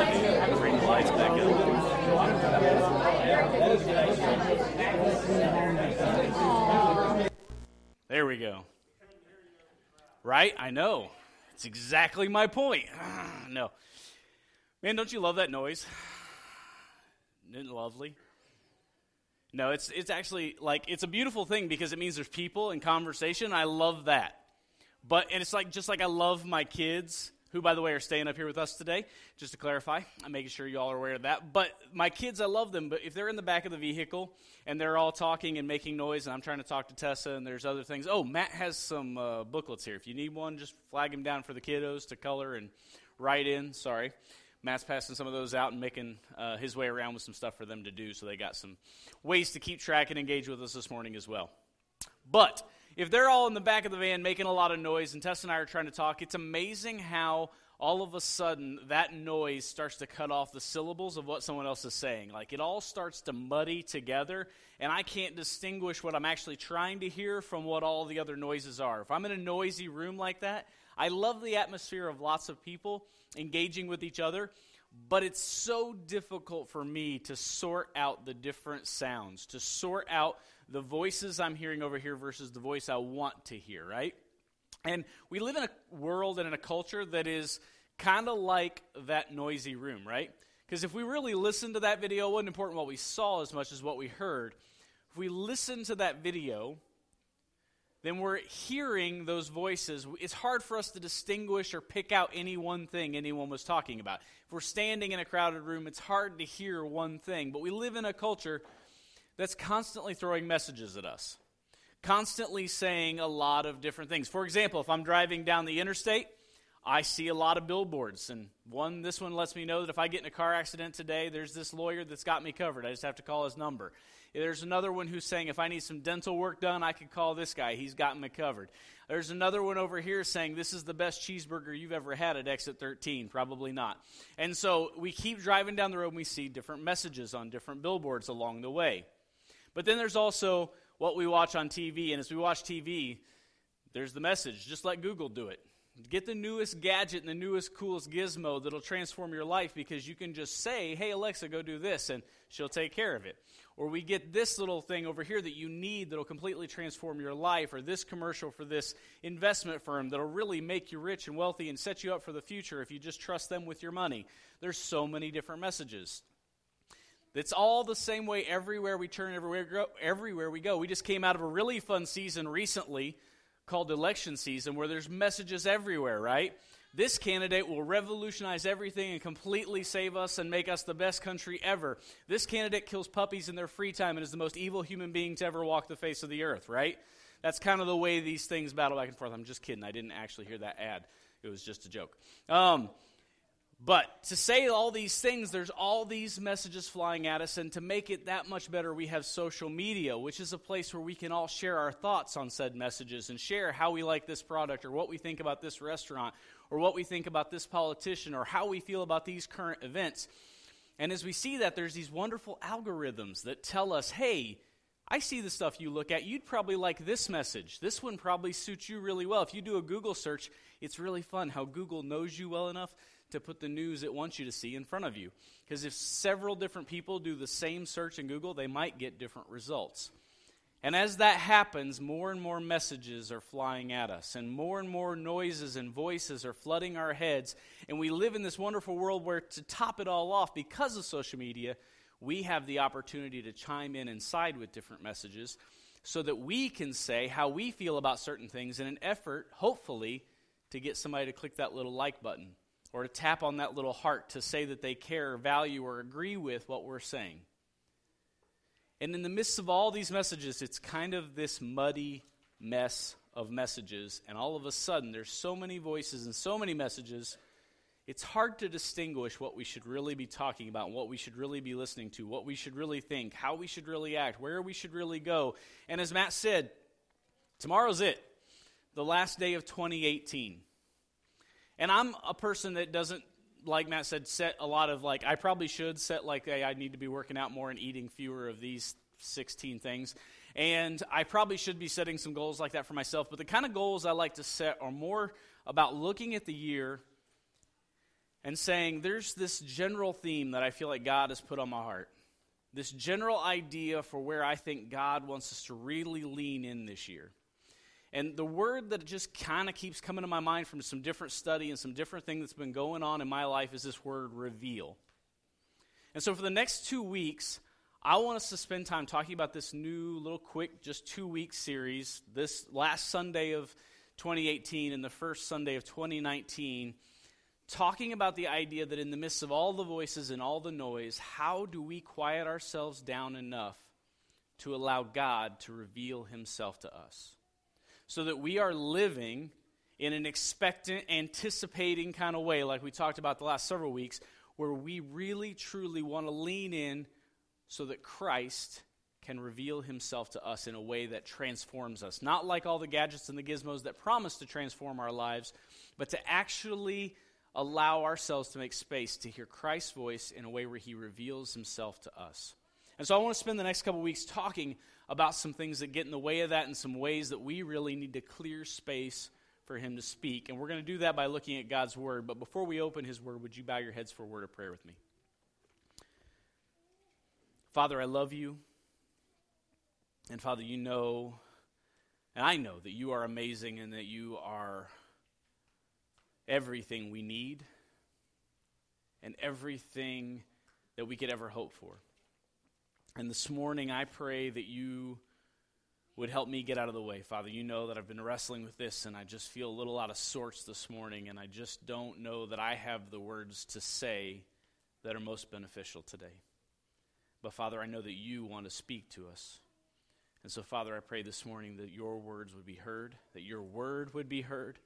Bring the lights back. There we go. Right? I know. It's exactly my point. no. Man, don't you love that noise? Isn't it lovely? No, it's it's actually like it's a beautiful thing because it means there's people and conversation. I love that. But and it's like just like I love my kids, who by the way are staying up here with us today. Just to clarify, I'm making sure you all are aware of that. But my kids, I love them. But if they're in the back of the vehicle and they're all talking and making noise, and I'm trying to talk to Tessa, and there's other things. Oh, Matt has some uh, booklets here. If you need one, just flag them down for the kiddos to color and write in. Sorry. Matt's passing some of those out and making uh, his way around with some stuff for them to do, so they got some ways to keep track and engage with us this morning as well. But if they're all in the back of the van making a lot of noise and Tess and I are trying to talk, it's amazing how all of a sudden that noise starts to cut off the syllables of what someone else is saying. Like it all starts to muddy together, and I can't distinguish what I'm actually trying to hear from what all the other noises are. If I'm in a noisy room like that, I love the atmosphere of lots of people engaging with each other, but it's so difficult for me to sort out the different sounds, to sort out the voices I'm hearing over here versus the voice I want to hear, right? And we live in a world and in a culture that is kind of like that noisy room, right? Because if we really listened to that video, it wasn't important what we saw as much as what we heard. If we listen to that video, then we're hearing those voices. It's hard for us to distinguish or pick out any one thing anyone was talking about. If we're standing in a crowded room, it's hard to hear one thing. But we live in a culture that's constantly throwing messages at us, constantly saying a lot of different things. For example, if I'm driving down the interstate, I see a lot of billboards, and one, this one lets me know that if I get in a car accident today, there's this lawyer that's got me covered. I just have to call his number. There's another one who's saying if I need some dental work done, I could call this guy. He's got me covered. There's another one over here saying this is the best cheeseburger you've ever had at exit 13. Probably not. And so we keep driving down the road and we see different messages on different billboards along the way. But then there's also what we watch on TV. And as we watch TV, there's the message. Just let Google do it. Get the newest gadget and the newest, coolest gizmo that'll transform your life because you can just say, hey, Alexa, go do this, and she'll take care of it. Or we get this little thing over here that you need that'll completely transform your life, or this commercial for this investment firm that'll really make you rich and wealthy and set you up for the future if you just trust them with your money. There's so many different messages. It's all the same way everywhere we turn, everywhere we go. Everywhere we go. We just came out of a really fun season recently called election season where there's messages everywhere, right? This candidate will revolutionize everything and completely save us and make us the best country ever. This candidate kills puppies in their free time and is the most evil human being to ever walk the face of the earth, right? That's kind of the way these things battle back and forth. I'm just kidding. I didn't actually hear that ad, it was just a joke. Um, but to say all these things, there's all these messages flying at us, and to make it that much better, we have social media, which is a place where we can all share our thoughts on said messages and share how we like this product, or what we think about this restaurant, or what we think about this politician, or how we feel about these current events. And as we see that, there's these wonderful algorithms that tell us, hey, I see the stuff you look at. You'd probably like this message. This one probably suits you really well. If you do a Google search, it's really fun how Google knows you well enough to put the news it wants you to see in front of you. Because if several different people do the same search in Google, they might get different results. And as that happens, more and more messages are flying at us, and more and more noises and voices are flooding our heads. And we live in this wonderful world where, to top it all off, because of social media, we have the opportunity to chime in and side with different messages so that we can say how we feel about certain things in an effort, hopefully, to get somebody to click that little like button or to tap on that little heart to say that they care, value, or agree with what we're saying. And in the midst of all these messages, it's kind of this muddy mess of messages. And all of a sudden, there's so many voices and so many messages, it's hard to distinguish what we should really be talking about, what we should really be listening to, what we should really think, how we should really act, where we should really go. And as Matt said, tomorrow's it, the last day of 2018. And I'm a person that doesn't, like Matt said, set a lot of like, I probably should set like, hey, I need to be working out more and eating fewer of these 16 things. And I probably should be setting some goals like that for myself. But the kind of goals I like to set are more about looking at the year and saying, There's this general theme that I feel like God has put on my heart. This general idea for where I think God wants us to really lean in this year. And the word that just kind of keeps coming to my mind from some different study and some different thing that's been going on in my life is this word reveal. And so for the next two weeks, I want us to spend time talking about this new little quick, just two week series. This last Sunday of 2018 and the first Sunday of 2019, talking about the idea that in the midst of all the voices and all the noise, how do we quiet ourselves down enough to allow God to reveal himself to us? So that we are living in an expectant, anticipating kind of way, like we talked about the last several weeks, where we really, truly want to lean in so that Christ can reveal himself to us in a way that transforms us. Not like all the gadgets and the gizmos that promise to transform our lives, but to actually allow ourselves to make space to hear Christ's voice in a way where he reveals himself to us. And so I want to spend the next couple weeks talking about some things that get in the way of that and some ways that we really need to clear space for him to speak. And we're going to do that by looking at God's word. But before we open his word, would you bow your heads for a word of prayer with me? Father, I love you. And Father, you know, and I know that you are amazing and that you are everything we need and everything that we could ever hope for. And this morning, I pray that you would help me get out of the way. Father, you know that I've been wrestling with this and I just feel a little out of sorts this morning, and I just don't know that I have the words to say that are most beneficial today. But Father, I know that you want to speak to us. And so, Father, I pray this morning that your words would be heard, that your word would be heard,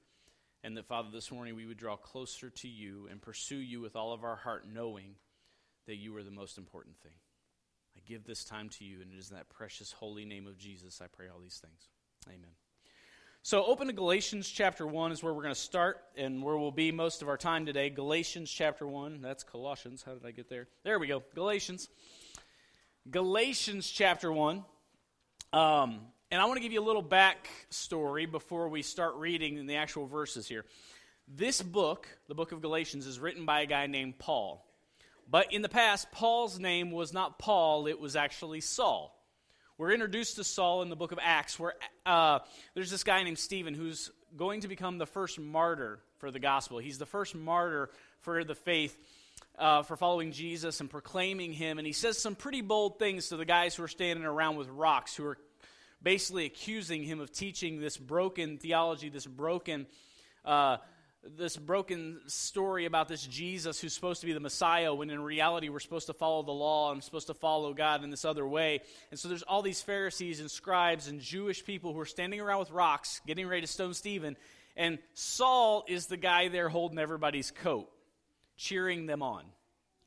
and that, Father, this morning we would draw closer to you and pursue you with all of our heart, knowing that you are the most important thing give this time to you, and it is in that precious holy name of Jesus I pray all these things. Amen. So, open to Galatians chapter 1 is where we're going to start and where we'll be most of our time today. Galatians chapter 1. That's Colossians. How did I get there? There we go. Galatians. Galatians chapter 1. Um, and I want to give you a little backstory before we start reading in the actual verses here. This book, the book of Galatians, is written by a guy named Paul. But in the past, Paul's name was not Paul, it was actually Saul. We're introduced to Saul in the book of Acts, where uh, there's this guy named Stephen who's going to become the first martyr for the gospel. He's the first martyr for the faith, uh, for following Jesus and proclaiming him. And he says some pretty bold things to the guys who are standing around with rocks, who are basically accusing him of teaching this broken theology, this broken. Uh, this broken story about this Jesus who's supposed to be the Messiah when in reality we're supposed to follow the law and supposed to follow God in this other way. And so there's all these Pharisees and scribes and Jewish people who are standing around with rocks getting ready to stone Stephen. And Saul is the guy there holding everybody's coat, cheering them on,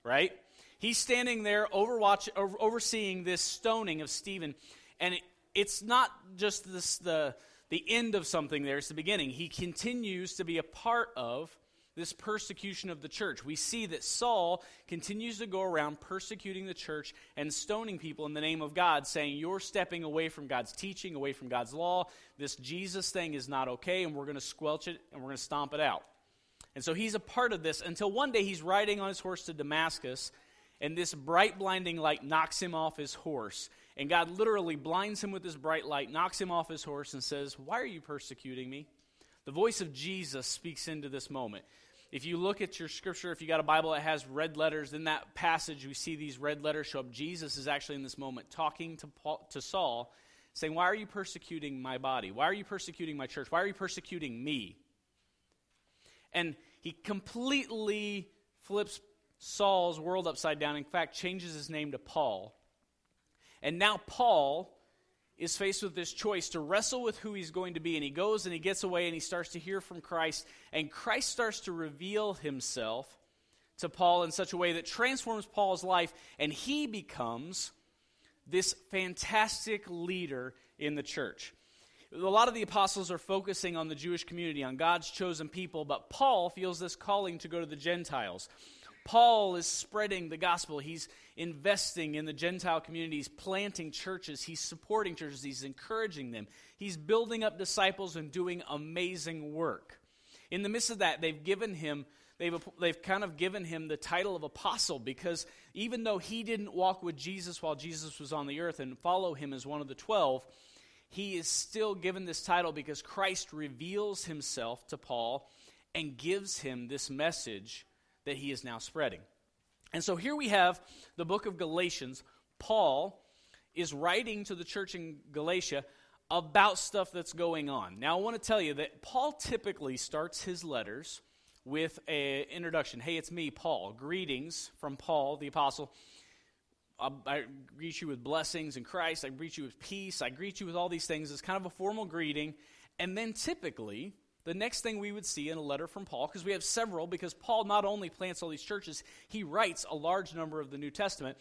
right? He's standing there overwatch, overseeing this stoning of Stephen. And it, it's not just this, the the end of something there, it's the beginning. He continues to be a part of this persecution of the church. We see that Saul continues to go around persecuting the church and stoning people in the name of God, saying, You're stepping away from God's teaching, away from God's law. This Jesus thing is not okay, and we're going to squelch it and we're going to stomp it out. And so he's a part of this until one day he's riding on his horse to Damascus, and this bright, blinding light knocks him off his horse. And God literally blinds him with this bright light, knocks him off his horse, and says, Why are you persecuting me? The voice of Jesus speaks into this moment. If you look at your scripture, if you got a Bible that has red letters, in that passage we see these red letters show up. Jesus is actually in this moment talking to, Paul, to Saul, saying, Why are you persecuting my body? Why are you persecuting my church? Why are you persecuting me? And he completely flips Saul's world upside down. In fact, changes his name to Paul and now Paul is faced with this choice to wrestle with who he's going to be. And he goes and he gets away and he starts to hear from Christ. And Christ starts to reveal himself to Paul in such a way that transforms Paul's life. And he becomes this fantastic leader in the church. A lot of the apostles are focusing on the Jewish community, on God's chosen people, but Paul feels this calling to go to the Gentiles. Paul is spreading the gospel. He's investing in the Gentile communities, planting churches. He's supporting churches. He's encouraging them. He's building up disciples and doing amazing work. In the midst of that, they've given him they've, they've kind of given him the title of apostle because even though he didn't walk with Jesus while Jesus was on the earth and follow him as one of the twelve, he is still given this title because Christ reveals himself to Paul and gives him this message that he is now spreading. And so here we have the book of Galatians. Paul is writing to the church in Galatia about stuff that's going on. Now, I want to tell you that Paul typically starts his letters with an introduction. Hey, it's me, Paul. Greetings from Paul, the apostle. I greet you with blessings in Christ. I greet you with peace. I greet you with all these things. It's kind of a formal greeting. And then typically, the next thing we would see in a letter from Paul, because we have several, because Paul not only plants all these churches, he writes a large number of the New Testament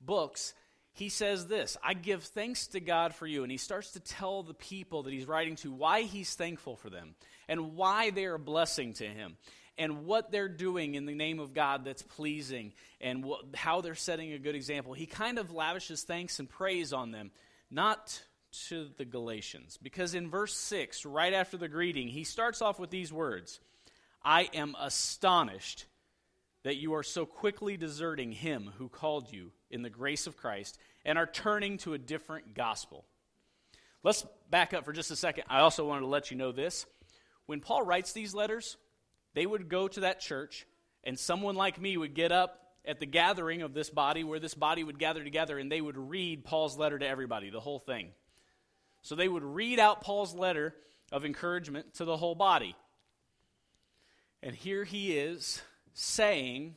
books. He says this I give thanks to God for you. And he starts to tell the people that he's writing to why he's thankful for them and why they are a blessing to him and what they're doing in the name of God that's pleasing and what, how they're setting a good example. He kind of lavishes thanks and praise on them, not to the Galatians. Because in verse 6, right after the greeting, he starts off with these words I am astonished that you are so quickly deserting him who called you in the grace of Christ and are turning to a different gospel. Let's back up for just a second. I also wanted to let you know this. When Paul writes these letters, they would go to that church, and someone like me would get up at the gathering of this body, where this body would gather together, and they would read Paul's letter to everybody, the whole thing. So they would read out Paul's letter of encouragement to the whole body. And here he is saying,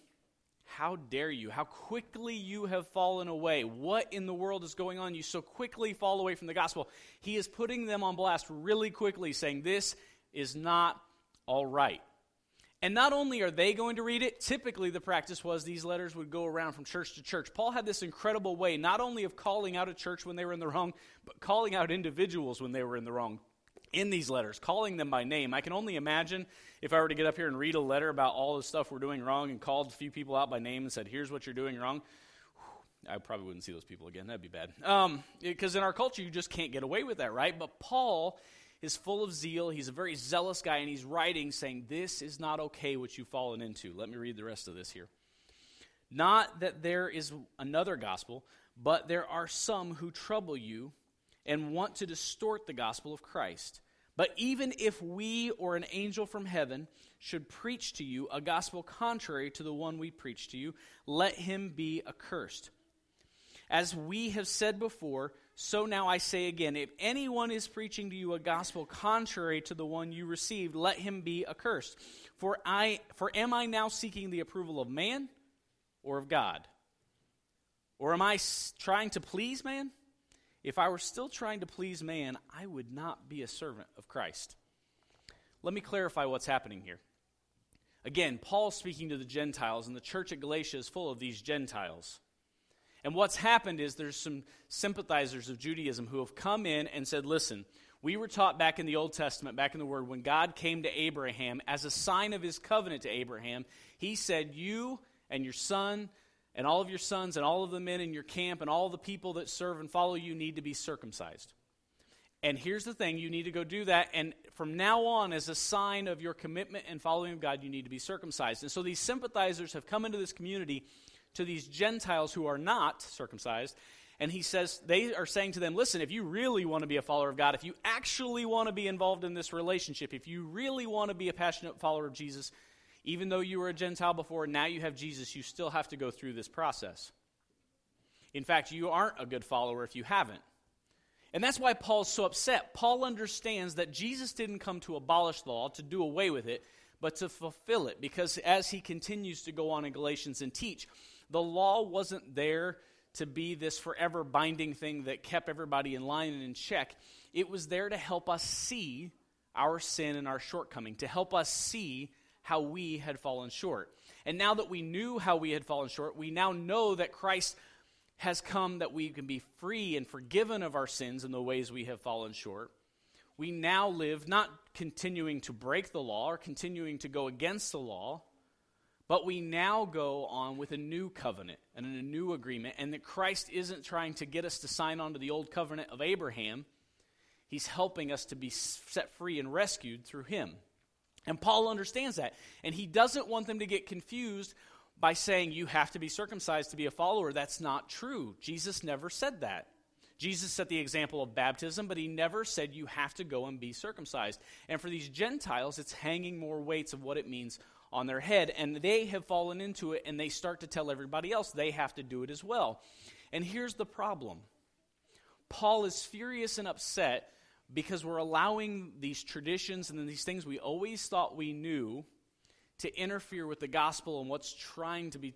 How dare you? How quickly you have fallen away. What in the world is going on? You so quickly fall away from the gospel. He is putting them on blast really quickly, saying, This is not all right. And not only are they going to read it, typically the practice was these letters would go around from church to church. Paul had this incredible way, not only of calling out a church when they were in the wrong, but calling out individuals when they were in the wrong in these letters, calling them by name. I can only imagine if I were to get up here and read a letter about all the stuff we're doing wrong and called a few people out by name and said, here's what you're doing wrong. I probably wouldn't see those people again. That'd be bad. Because um, in our culture, you just can't get away with that, right? But Paul is full of zeal. He's a very zealous guy, and he's writing saying, This is not okay what you've fallen into. Let me read the rest of this here. Not that there is another gospel, but there are some who trouble you and want to distort the gospel of Christ. But even if we or an angel from heaven should preach to you a gospel contrary to the one we preach to you, let him be accursed. As we have said before, so now I say again if anyone is preaching to you a gospel contrary to the one you received, let him be accursed. For, I, for am I now seeking the approval of man or of God? Or am I trying to please man? If I were still trying to please man, I would not be a servant of Christ. Let me clarify what's happening here. Again, Paul speaking to the Gentiles, and the church at Galatia is full of these Gentiles. And what's happened is there's some sympathizers of Judaism who have come in and said, listen, we were taught back in the Old Testament, back in the Word, when God came to Abraham as a sign of his covenant to Abraham, he said, You and your son and all of your sons and all of the men in your camp and all the people that serve and follow you need to be circumcised. And here's the thing you need to go do that. And from now on, as a sign of your commitment and following of God, you need to be circumcised. And so these sympathizers have come into this community to these Gentiles who are not circumcised. And he says, they are saying to them, listen, if you really want to be a follower of God, if you actually want to be involved in this relationship, if you really want to be a passionate follower of Jesus, even though you were a Gentile before, now you have Jesus, you still have to go through this process. In fact, you aren't a good follower if you haven't. And that's why Paul's so upset. Paul understands that Jesus didn't come to abolish the law, to do away with it, but to fulfill it. Because as he continues to go on in Galatians and teach, the law wasn't there to be this forever binding thing that kept everybody in line and in check. It was there to help us see our sin and our shortcoming, to help us see how we had fallen short. And now that we knew how we had fallen short, we now know that Christ has come that we can be free and forgiven of our sins and the ways we have fallen short. We now live not continuing to break the law or continuing to go against the law, but we now go on with a new covenant and a new agreement, and that Christ isn't trying to get us to sign on to the old covenant of Abraham. He's helping us to be set free and rescued through him. And Paul understands that. And he doesn't want them to get confused by saying you have to be circumcised to be a follower. That's not true. Jesus never said that. Jesus set the example of baptism, but he never said you have to go and be circumcised. And for these Gentiles, it's hanging more weights of what it means on their head. And they have fallen into it, and they start to tell everybody else they have to do it as well. And here's the problem Paul is furious and upset because we're allowing these traditions and these things we always thought we knew to interfere with the gospel and what's trying to be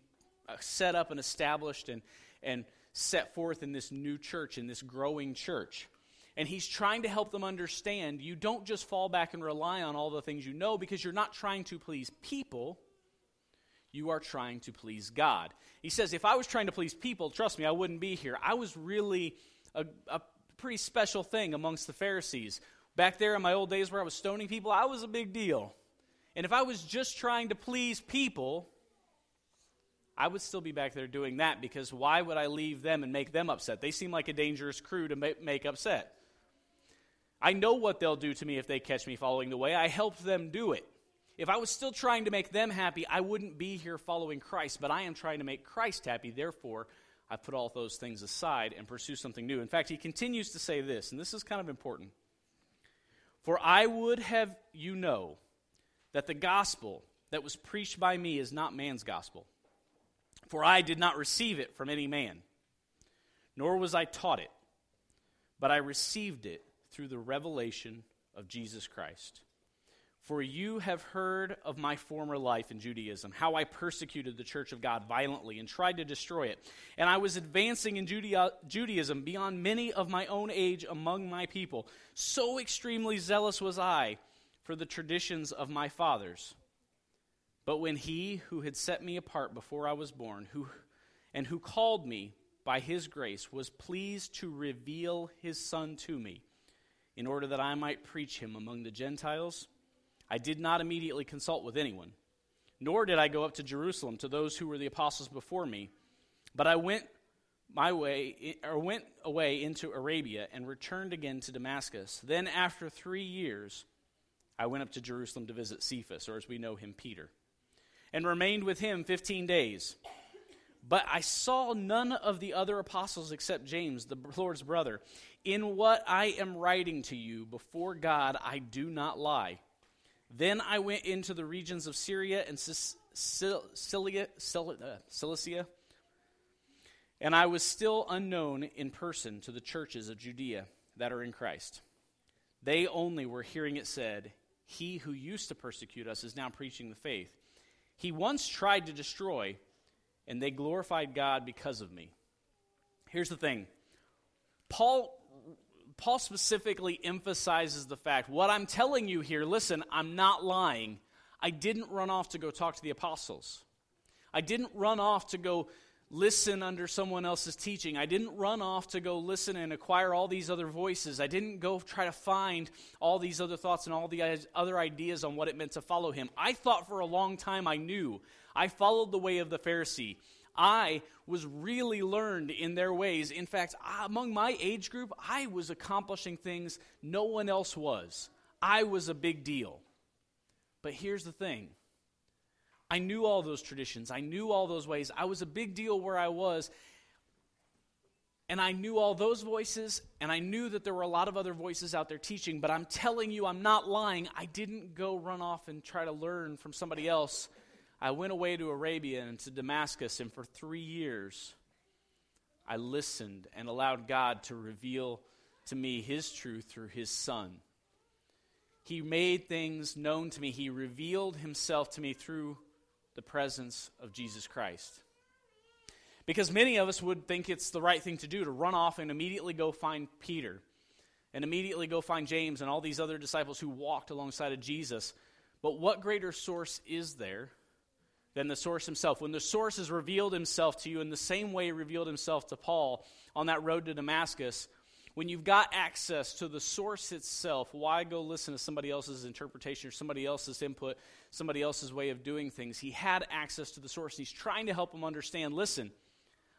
uh, set up and established and, and set forth in this new church, in this growing church. And he's trying to help them understand you don't just fall back and rely on all the things you know because you're not trying to please people, you are trying to please God. He says, if I was trying to please people, trust me, I wouldn't be here. I was really a, a pretty special thing amongst the Pharisees. Back there in my old days where I was stoning people, I was a big deal. And if I was just trying to please people, I would still be back there doing that because why would I leave them and make them upset? They seem like a dangerous crew to make, make upset. I know what they'll do to me if they catch me following the way. I helped them do it. If I was still trying to make them happy, I wouldn't be here following Christ, but I am trying to make Christ happy. Therefore, I put all those things aside and pursue something new. In fact, he continues to say this, and this is kind of important. For I would have you know that the gospel that was preached by me is not man's gospel. For I did not receive it from any man, nor was I taught it, but I received it through the revelation of Jesus Christ. For you have heard of my former life in Judaism, how I persecuted the church of God violently and tried to destroy it. And I was advancing in Judaism beyond many of my own age among my people. So extremely zealous was I for the traditions of my fathers. But when he who had set me apart before I was born, who, and who called me by his grace, was pleased to reveal his Son to me, in order that I might preach him among the Gentiles, I did not immediately consult with anyone, nor did I go up to Jerusalem to those who were the apostles before me, but I went my way or went away into Arabia and returned again to Damascus. Then after 3 years I went up to Jerusalem to visit Cephas, or as we know him Peter and remained with him 15 days. But I saw none of the other apostles except James, the Lord's brother. In what I am writing to you before God, I do not lie. Then I went into the regions of Syria and Cilicia, uh, Cilicia, and I was still unknown in person to the churches of Judea that are in Christ. They only were hearing it said, He who used to persecute us is now preaching the faith he once tried to destroy, and they glorified God because of me. Here's the thing Paul, Paul specifically emphasizes the fact what I'm telling you here, listen, I'm not lying. I didn't run off to go talk to the apostles. I didn't run off to go listen under someone else's teaching. I didn't run off to go listen and acquire all these other voices. I didn't go try to find all these other thoughts and all the other ideas on what it meant to follow him. I thought for a long time I knew. I followed the way of the Pharisee. I was really learned in their ways. In fact, among my age group, I was accomplishing things no one else was. I was a big deal. But here's the thing I knew all those traditions, I knew all those ways. I was a big deal where I was. And I knew all those voices, and I knew that there were a lot of other voices out there teaching, but I'm telling you, I'm not lying. I didn't go run off and try to learn from somebody else. I went away to Arabia and to Damascus, and for three years, I listened and allowed God to reveal to me His truth through His Son. He made things known to me, He revealed Himself to me through the presence of Jesus Christ. Because many of us would think it's the right thing to do to run off and immediately go find Peter and immediately go find James and all these other disciples who walked alongside of Jesus. But what greater source is there than the source himself? When the source has revealed himself to you in the same way he revealed himself to Paul on that road to Damascus, when you've got access to the source itself, why go listen to somebody else's interpretation or somebody else's input, somebody else's way of doing things? He had access to the source. and He's trying to help them understand listen,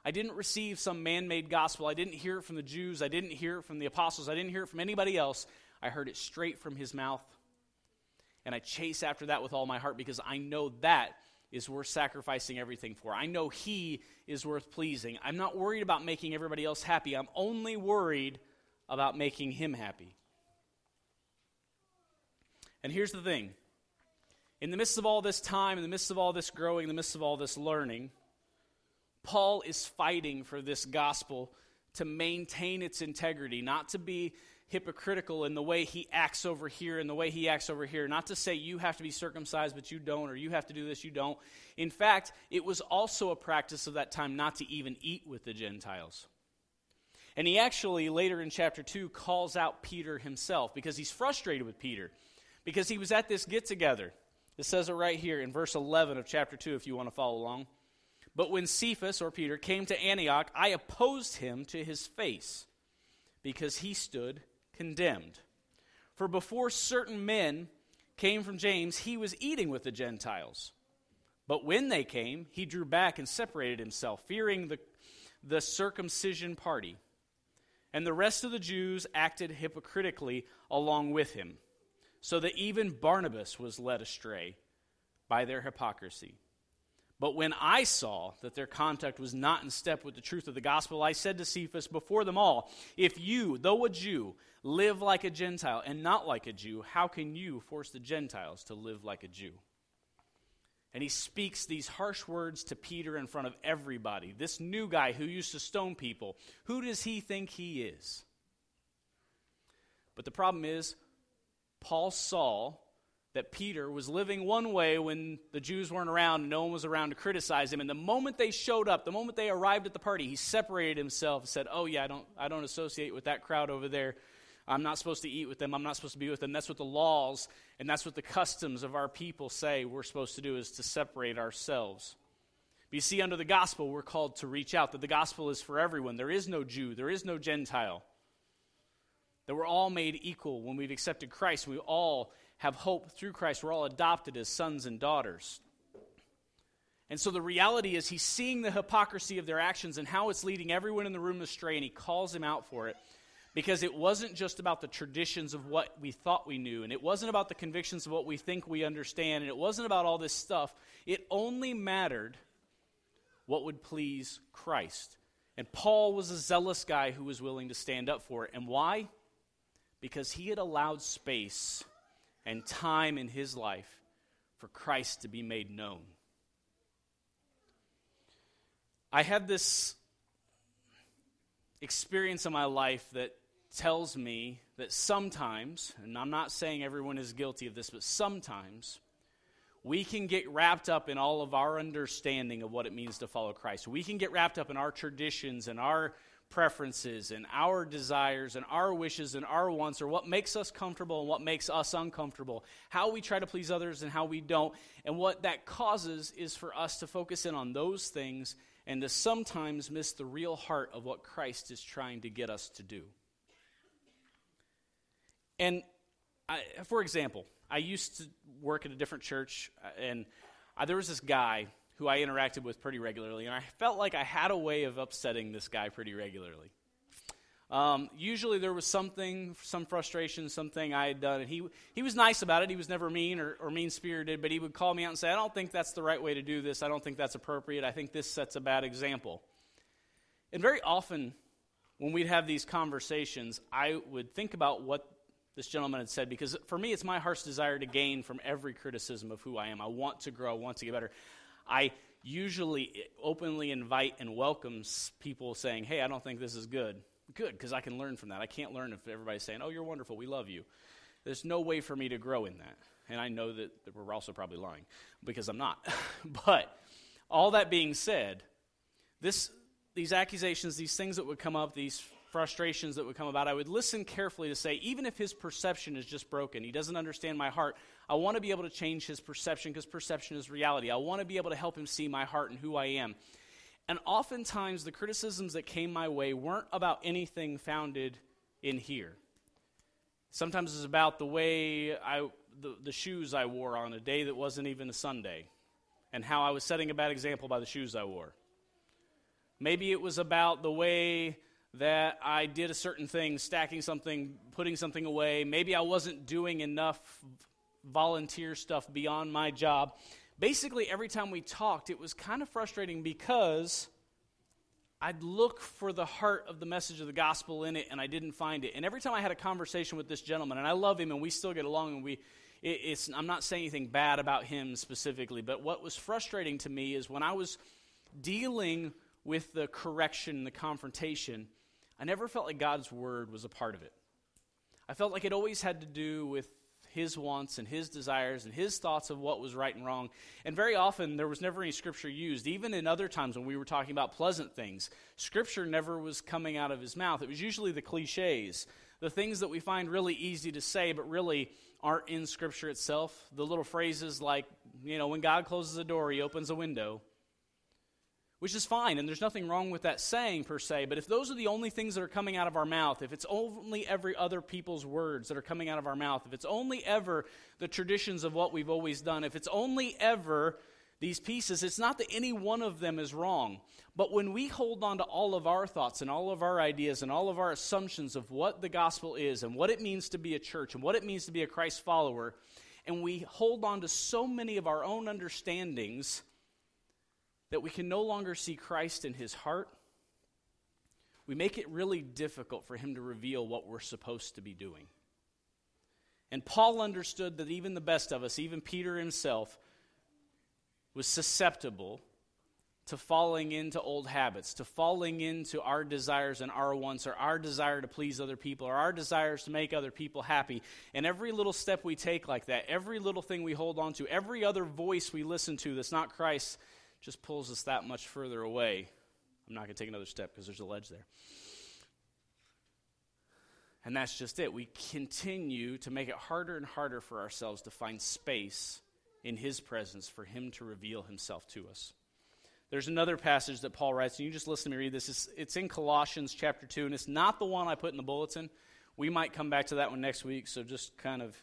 I didn't receive some man made gospel. I didn't hear it from the Jews. I didn't hear it from the apostles. I didn't hear it from anybody else. I heard it straight from his mouth. and I chase after that with all my heart because I know that is worth sacrificing everything for. I know He is worth pleasing. I'm not worried about making everybody else happy. I'm only worried about making Him happy. And here's the thing in the midst of all this time, in the midst of all this growing, in the midst of all this learning, Paul is fighting for this gospel to maintain its integrity, not to be hypocritical in the way he acts over here and the way he acts over here. Not to say you have to be circumcised, but you don't, or you have to do this, you don't. In fact, it was also a practice of that time not to even eat with the Gentiles. And he actually, later in chapter 2, calls out Peter himself because he's frustrated with Peter because he was at this get together. It says it right here in verse 11 of chapter 2, if you want to follow along. But when Cephas, or Peter, came to Antioch, I opposed him to his face because he stood condemned. For before certain men came from James, he was eating with the Gentiles. But when they came, he drew back and separated himself, fearing the, the circumcision party. And the rest of the Jews acted hypocritically along with him so that even Barnabas was led astray by their hypocrisy. But when I saw that their conduct was not in step with the truth of the gospel, I said to Cephas before them all, If you, though a Jew, live like a Gentile and not like a Jew, how can you force the Gentiles to live like a Jew? And he speaks these harsh words to Peter in front of everybody. This new guy who used to stone people, who does he think he is? But the problem is, Paul saw that Peter was living one way when the Jews weren't around and no one was around to criticize him. And the moment they showed up, the moment they arrived at the party, he separated himself and said, Oh, yeah, I don't, I don't associate with that crowd over there. I'm not supposed to eat with them. I'm not supposed to be with them. That's what the laws and that's what the customs of our people say we're supposed to do is to separate ourselves. But you see, under the gospel, we're called to reach out, that the gospel is for everyone. There is no Jew, there is no Gentile. That we're all made equal when we've accepted Christ. We all have hope through Christ. We're all adopted as sons and daughters. And so the reality is, he's seeing the hypocrisy of their actions and how it's leading everyone in the room astray, and he calls him out for it because it wasn't just about the traditions of what we thought we knew, and it wasn't about the convictions of what we think we understand, and it wasn't about all this stuff. It only mattered what would please Christ. And Paul was a zealous guy who was willing to stand up for it. And why? because he had allowed space and time in his life for Christ to be made known. I had this experience in my life that tells me that sometimes, and I'm not saying everyone is guilty of this, but sometimes we can get wrapped up in all of our understanding of what it means to follow Christ. We can get wrapped up in our traditions and our preferences and our desires and our wishes and our wants or what makes us comfortable and what makes us uncomfortable, how we try to please others and how we don't. And what that causes is for us to focus in on those things and to sometimes miss the real heart of what Christ is trying to get us to do. And I, for example, I used to work at a different church, uh, and I, there was this guy who I interacted with pretty regularly, and I felt like I had a way of upsetting this guy pretty regularly. Um, usually there was something, some frustration, something I had done, and he, he was nice about it. He was never mean or, or mean spirited, but he would call me out and say, I don't think that's the right way to do this. I don't think that's appropriate. I think this sets a bad example. And very often, when we'd have these conversations, I would think about what this gentleman had said because for me, it's my heart's desire to gain from every criticism of who I am. I want to grow, I want to get better. I usually openly invite and welcomes people saying, Hey, I don't think this is good. Good, because I can learn from that. I can't learn if everybody's saying, Oh, you're wonderful, we love you. There's no way for me to grow in that. And I know that, we're also probably lying because I'm not. but all that being said, this, these accusations, these things that would come up, these frustrations that would come about, I would listen carefully to say, even if his perception is just broken, he doesn't understand my heart, I want to be able to change his perception because perception is reality. I want to be able to help him see my heart and who I am. And oftentimes, the criticisms that came my way weren't about anything founded in here. Sometimes it's about the way I, the, the shoes I wore on a day that wasn't even a Sunday, and how I was setting a bad example by the shoes I wore. Maybe it was about the way that I did a certain thing, stacking something, putting something away. Maybe I wasn't doing enough volunteer stuff beyond my job. Basically, every time we talked, it was kind of frustrating because I'd look for the heart of the message of the gospel in it, and I didn't find it. And every time I had a conversation with this gentleman, and I love him, and we still get along, and we, I'm not saying anything bad about him specifically, but what was frustrating to me is when I was dealing with the correction, the confrontation, I never felt like God's word was a part of it. I felt like it always had to do with his wants and his desires and his thoughts of what was right and wrong. And very often there was never any scripture used. Even in other times when we were talking about pleasant things, scripture never was coming out of his mouth. It was usually the cliches, the things that we find really easy to say but really aren't in scripture itself. The little phrases like, you know, when God closes a door, he opens a window which is fine, and there's nothing wrong with that saying per se, but if those are the only things that are coming out of our mouth, if it's only every other people's words that are coming out of our mouth, if it's only ever the traditions of what we've always done, if it's only ever these pieces, it's not that any one of them is wrong. But when we hold on to all of our thoughts and all of our ideas and all of our assumptions of what the gospel is and what it means to be a church and what it means to be a Christ follower, and we hold on to so many of our own understandings, that we can no longer see Christ in his heart, we make it really difficult for him to reveal what we're supposed to be doing. And Paul understood that even the best of us, even Peter himself, was susceptible to falling into old habits, to falling into our desires and our wants, or our desire to please other people, or our desires to make other people happy. And every little step we take like that, every little thing we hold on to, every other voice we listen to that's not Christ, just pulls us that much further away. I'm not going to take another step because there's a ledge there. And that's just it. We continue to make it harder and harder for ourselves to find space in His presence for Him to reveal Himself to us. There's another passage that Paul writes, and you just listen to me read this. It's, it's in Colossians chapter 2, and it's not the one I put in the bulletin. We might come back to that one next week, so just kind of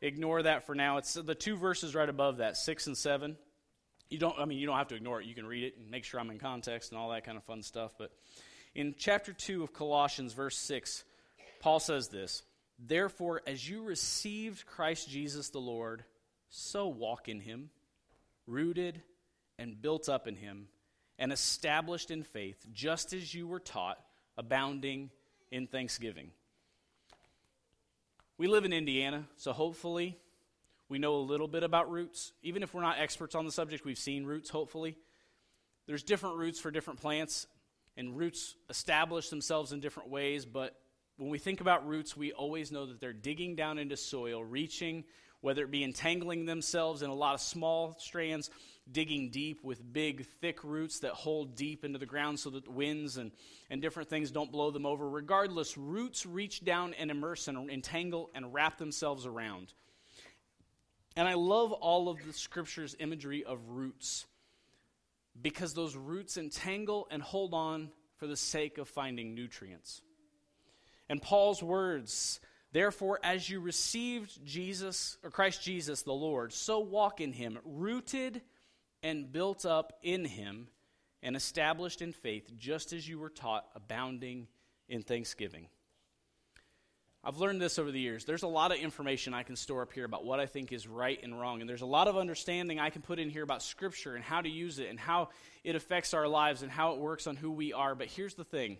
ignore that for now. It's the two verses right above that, 6 and 7 you don't i mean you don't have to ignore it. You can read it and make sure i'm in context and all that kind of fun stuff. But in chapter 2 of colossians verse 6 paul says this therefore as you received christ jesus the lord so walk in him rooted and built up in him and established in faith just as you were taught abounding in thanksgiving. We live in indiana so hopefully we know a little bit about roots. Even if we're not experts on the subject, we've seen roots, hopefully. There's different roots for different plants, and roots establish themselves in different ways, but when we think about roots, we always know that they're digging down into soil, reaching, whether it be entangling themselves in a lot of small strands, digging deep with big, thick roots that hold deep into the ground so that the winds and, and different things don't blow them over. Regardless, roots reach down and immerse and entangle and wrap themselves around. And I love all of the scripture's imagery of roots because those roots entangle and hold on for the sake of finding nutrients. And Paul's words, therefore, as you received Jesus, or Christ Jesus the Lord, so walk in him, rooted and built up in him, and established in faith, just as you were taught, abounding in thanksgiving. I've learned this over the years. There's a lot of information I can store up here about what I think is right and wrong. And there's a lot of understanding I can put in here about Scripture and how to use it and how it affects our lives and how it works on who we are. But here's the thing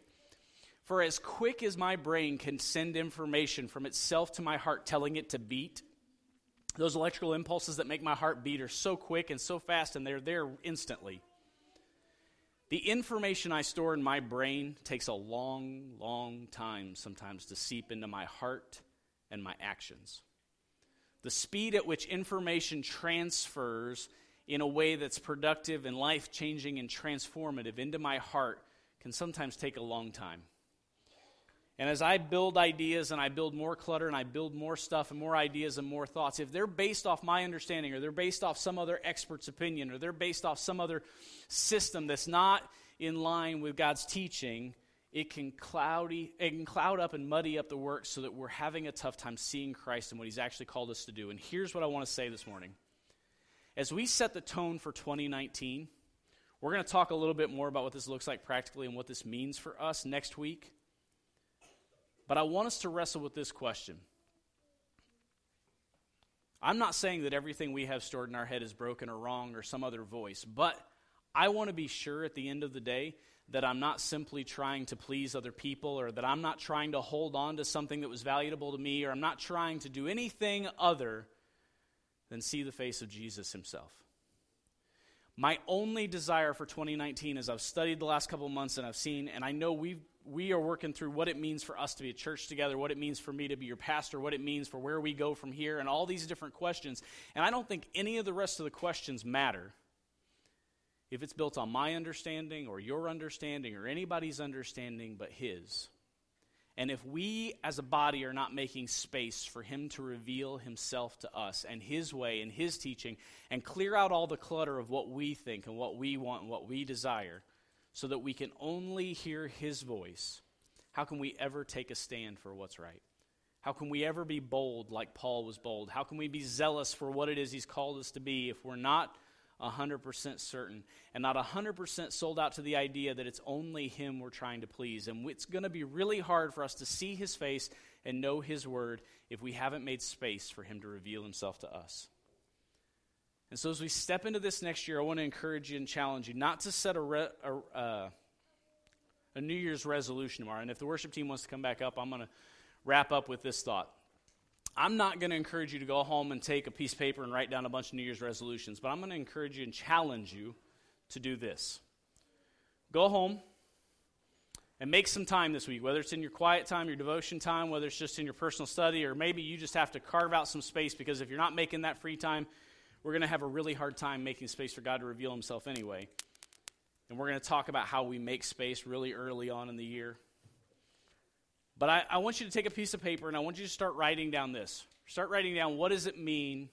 for as quick as my brain can send information from itself to my heart, telling it to beat, those electrical impulses that make my heart beat are so quick and so fast, and they're there instantly. The information I store in my brain takes a long, long time sometimes to seep into my heart and my actions. The speed at which information transfers in a way that's productive and life changing and transformative into my heart can sometimes take a long time. And as I build ideas and I build more clutter and I build more stuff and more ideas and more thoughts, if they're based off my understanding or they're based off some other expert's opinion or they're based off some other system that's not in line with God's teaching, it can cloudy it can cloud up and muddy up the work so that we're having a tough time seeing Christ and what he's actually called us to do. And here's what I want to say this morning. As we set the tone for 2019, we're going to talk a little bit more about what this looks like practically and what this means for us next week. But I want us to wrestle with this question I'm not saying that everything we have stored in our head is broken or wrong or some other voice, but I want to be sure at the end of the day that I'm not simply trying to please other people or that I'm not trying to hold on to something that was valuable to me or I'm not trying to do anything other than see the face of Jesus himself. My only desire for 2019 as I've studied the last couple months and I've seen, and I know we we are working through what it means for us to be a church together, what it means for me to be your pastor, what it means for where we go from here, and all these different questions. And I don't think any of the rest of the questions matter if it's built on my understanding or your understanding or anybody's understanding but his. And if we as a body are not making space for him to reveal himself to us and his way and his teaching and clear out all the clutter of what we think and what we want and what we desire so that we can only hear his voice, how can we ever take a stand for what's right? How can we ever be bold like Paul was bold? How can we be zealous for what it is he's called us to be if we're not 100% certain and not 100% sold out to the idea that it's only Him we're trying to please. And it's going to be really hard for us to see His face and know His word if we haven't made space for Him to reveal Himself to us. And so, as we step into this next year, I want to encourage you and challenge you not to set a, re, a, uh, a New Year's resolution tomorrow. And if the worship team wants to come back up, I'm going to wrap up with this thought. I'm not going to encourage you to go home and take a piece of paper and write down a bunch of New Year's resolutions, but I'm going to encourage you and challenge you to do this. Go home and make some time this week, whether it's in your quiet time, your devotion time, whether it's just in your personal study, or maybe you just have to carve out some space because if you're not making that free time, we're going to have a really hard time making space for God to reveal Himself anyway. And we're going to talk about how we make space really early on in the year. But I, I want you to take a piece of paper and I want you to start writing down this. Start writing down what does it mean?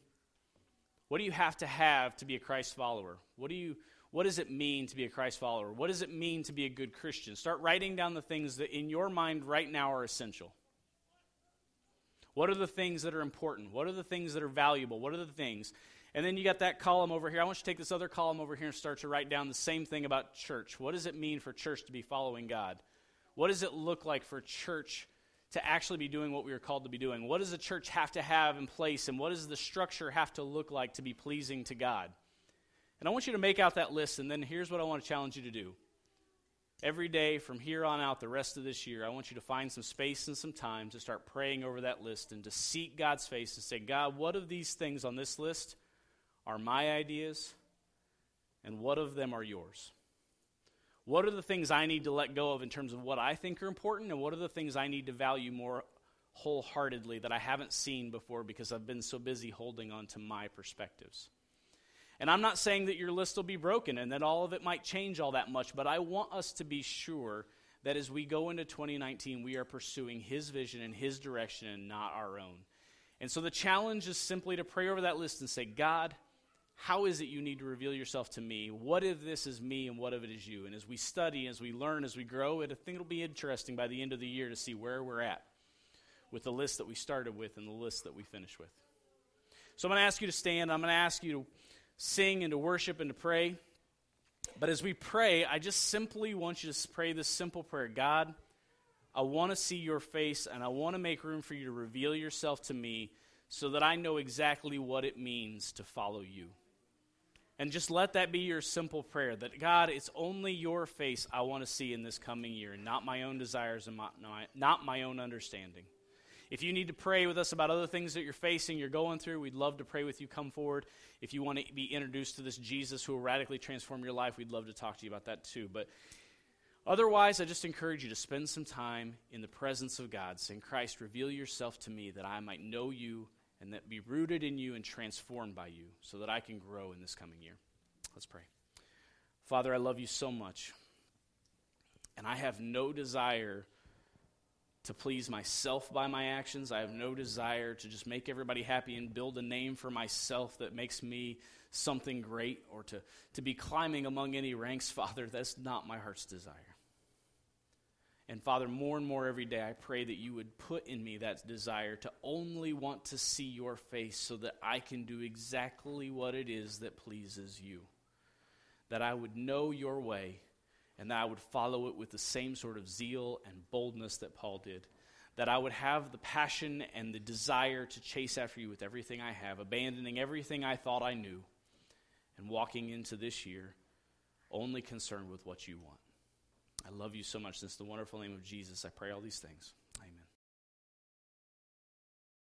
What do you have to have to be a Christ follower? What do you what does it mean to be a Christ follower? What does it mean to be a good Christian? Start writing down the things that in your mind right now are essential. What are the things that are important? What are the things that are valuable? What are the things? And then you got that column over here. I want you to take this other column over here and start to write down the same thing about church. What does it mean for church to be following God? What does it look like for church to actually be doing what we are called to be doing? What does the church have to have in place, and what does the structure have to look like to be pleasing to God? And I want you to make out that list, and then here's what I want to challenge you to do. Every day from here on out, the rest of this year, I want you to find some space and some time to start praying over that list and to seek God's face and say, God, what of these things on this list are my ideas, and what of them are yours? What are the things I need to let go of in terms of what I think are important, and what are the things I need to value more wholeheartedly that I haven't seen before because I've been so busy holding on to my perspectives? And I'm not saying that your list will be broken and that all of it might change all that much, but I want us to be sure that as we go into 2019, we are pursuing His vision and His direction and not our own. And so the challenge is simply to pray over that list and say, God, how is it you need to reveal yourself to me? What if this is me and what if it is you? And as we study, as we learn, as we grow, I think it'll be interesting by the end of the year to see where we're at with the list that we started with and the list that we finish with. So I'm going to ask you to stand. I'm going to ask you to sing and to worship and to pray. But as we pray, I just simply want you to pray this simple prayer God, I want to see your face and I want to make room for you to reveal yourself to me so that I know exactly what it means to follow you. And just let that be your simple prayer that God, it's only your face I want to see in this coming year, not my own desires and my, not my own understanding. If you need to pray with us about other things that you're facing, you're going through, we'd love to pray with you. Come forward. If you want to be introduced to this Jesus who will radically transform your life, we'd love to talk to you about that too. But otherwise, I just encourage you to spend some time in the presence of God, saying, Christ, reveal yourself to me that I might know you and that be rooted in you and transformed by you so that I can grow in this coming year. Let's pray. Father, I love you so much. And I have no desire to please myself by my actions. I have no desire to just make everybody happy and build a name for myself that makes me something great or to, to be climbing among any ranks, Father. That's not my heart's desire. And Father, more and more every day, I pray that you would put in me that desire to only want to see your face so that I can do exactly what it is that pleases you. That I would know your way and that I would follow it with the same sort of zeal and boldness that Paul did. that I would have the passion and the desire to chase after you with everything I have, abandoning everything I thought I knew, and walking into this year only concerned with what you want. I love you so much. Since the wonderful name of Jesus, I pray all these things. Amen.